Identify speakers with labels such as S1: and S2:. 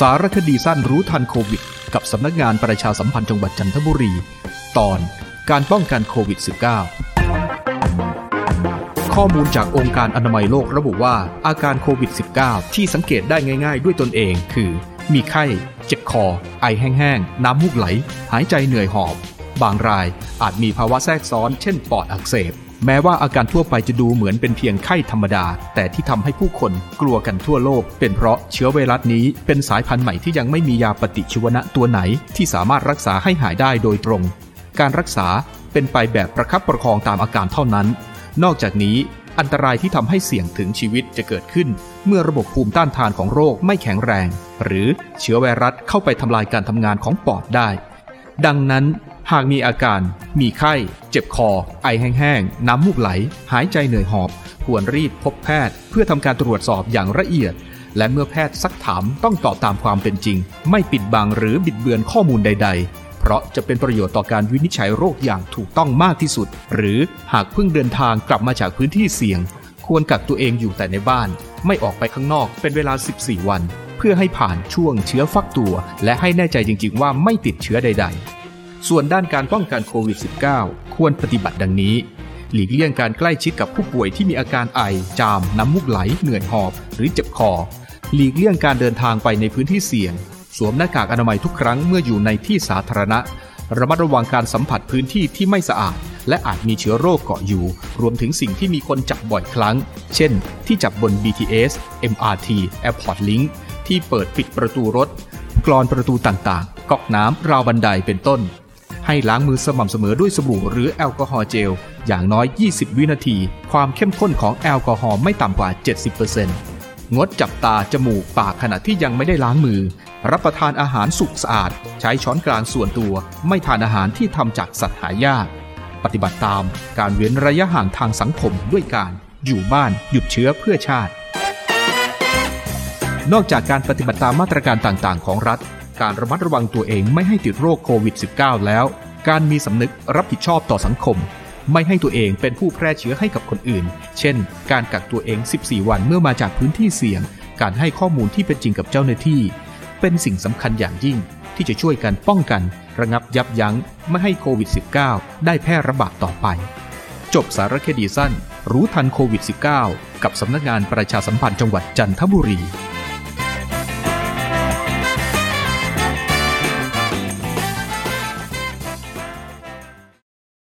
S1: สารคดีสั้นรู้ทันโควิด กับสำนักงานประชาสัมพันธ์จังหวัดจันทบุรี ตอนการป้องกันโควิด -19 ข้อมูลจากองค์การอนามัยโลกระบุว่าอาการโควิด -19 ที่สังเกตได้ง่ายๆ ด้วยตนเอง คือ มีไข้ เจ็บคอ ไอแห้งๆ น้ำมูกไหล หายใจเหนื่อยหอบ บางรายอาจมีภาวะแทรกซ้อน เช่น ปอดอักเสบ แม้ว่าอาการทั่วไปจะดูเหมือนเป็นเพียงไข้ธรรมดา แต่ที่ทำให้ผู้คนกลัวกันทั่วโลก เป็นเพราะเชื้อไวรัสนี้เป็นสายพันธุ์ใหม่ที่ยังไม่มียาปฏิชีวนะตัวไหน ที่สามารถรักษาให้หายได้โดยตรง การรักษาเป็นไปแบบประคับประคองตามอาการเท่านั้น นอกจากนี้อันตรายที่ทำให้เสี่ยงถึงชีวิตจะเกิดขึ้น เมื่อระบบภูมิต้านทานของโรคไม่แข็งแรง หรือเชื้อไวรัสเข้าไปทำลายการทำงานของปอดได้ ดังนั้น หากมีอาการ มีไข้ เจ็บคอ ไอแห้งๆ น้ำมูกไหล หายใจเหนื่อยหอบ ควรรีบพบแพทย์ เพื่อทำการตรวจสอบอย่างละเอียด และเมื่อแพทย์ซักถามต้องตอบตามความเป็นจริง ไม่ปิดบังหรือบิดเบือนข้อมูลใดๆเพราะจะเป็นประโยชน์ต่อการวินิจฉัยโรคอย่างถูกต้องมากที่สุด หรือหากเพิ่งเดินทางกลับมาจากพื้นที่เสี่ยง ควรกักตัวเองอยู่แต่ในบ้าน ไม่ออกไปข้างนอกเป็นเวลา 14 วัน เพื่อให้ผ่านช่วงเชื้อฟักตัว และให้แน่ใจจริง ๆ ว่าไม่ติดเชื้อใด ๆ ส่วนด้านการป้องกันโควิด -19 ควรปฏิบัติดังนี้ หลีกเลี่ยงการใกล้ชิดกับผู้ป่วยที่มีอาการไอ จาม น้ำมูกไหล เหนื่อยหอบ หรือเจ็บคอ หลีกเลี่ยงการเดินทางไปในพื้นที่เสี่ยง สวมหน้ากากอนามัยทุกครั้งเมื่ออยู่ในที่สาธารณะ ระมัดระวังการสัมผัสพื้นที่ที่ไม่สะอาด และอาจมีเชื้อโรคเกาะอยู่ รวมถึงสิ่งที่มีคนจับบ่อยครั้ง เช่น ที่จับบน BTS MRT Airport Link ที่เปิดปิดประตูรถกรอนประตูต่างๆ ก๊อกน้ำราวบันไดเป็นต้น ให้ล้างมือสม่ำเสมอด้วยสบู่หรือแอลกอฮอล์เจล อย่างน้อย 20 วินาที ความเข้มข้นของแอลกอฮอล์ไม่ต่ำกว่า 70%งดจับตา จมูก ปากขณะที่ยังไม่ได้ล้างมือ รับประทานอาหารสุกสะอาด ใช้ช้อนกลางส่วนตัว ไม่ทานอาหารที่ทำจากสัตว์หายาก ปฏิบัติตามการเว้นระยะห่างทางสังคมด้วยการอยู่บ้านหยุดเชื้อเพื่อชาติ นอกจากการปฏิบัติตามมาตรการต่างๆ ของรัฐ การระมัดระวังตัวเองไม่ให้ติดโรคโควิด -19 แล้ว การมีสำนึกรับผิดชอบต่อสังคม ไม่ให้ตัวเองเป็นผู้แพร่เชื้อให้กับคนอื่น เช่น การกักตัวเอง 14 วันเมื่อมาจากพื้นที่เสี่ยง การให้ข้อมูลที่เป็นจริงกับเจ้าหน้าที่ เป็นสิ่งสำคัญอย่างยิ่ง ที่จะช่วยกันป้องกัน ระงับยับยั้ง ไม่ให้โควิด -19 ได้แพร่ระบาดต่อไป จบสารคดีสั้น รู้ทันโควิด -19 กับสำนักงานประชาสัมพันธ์จังหวัดจันทบุรี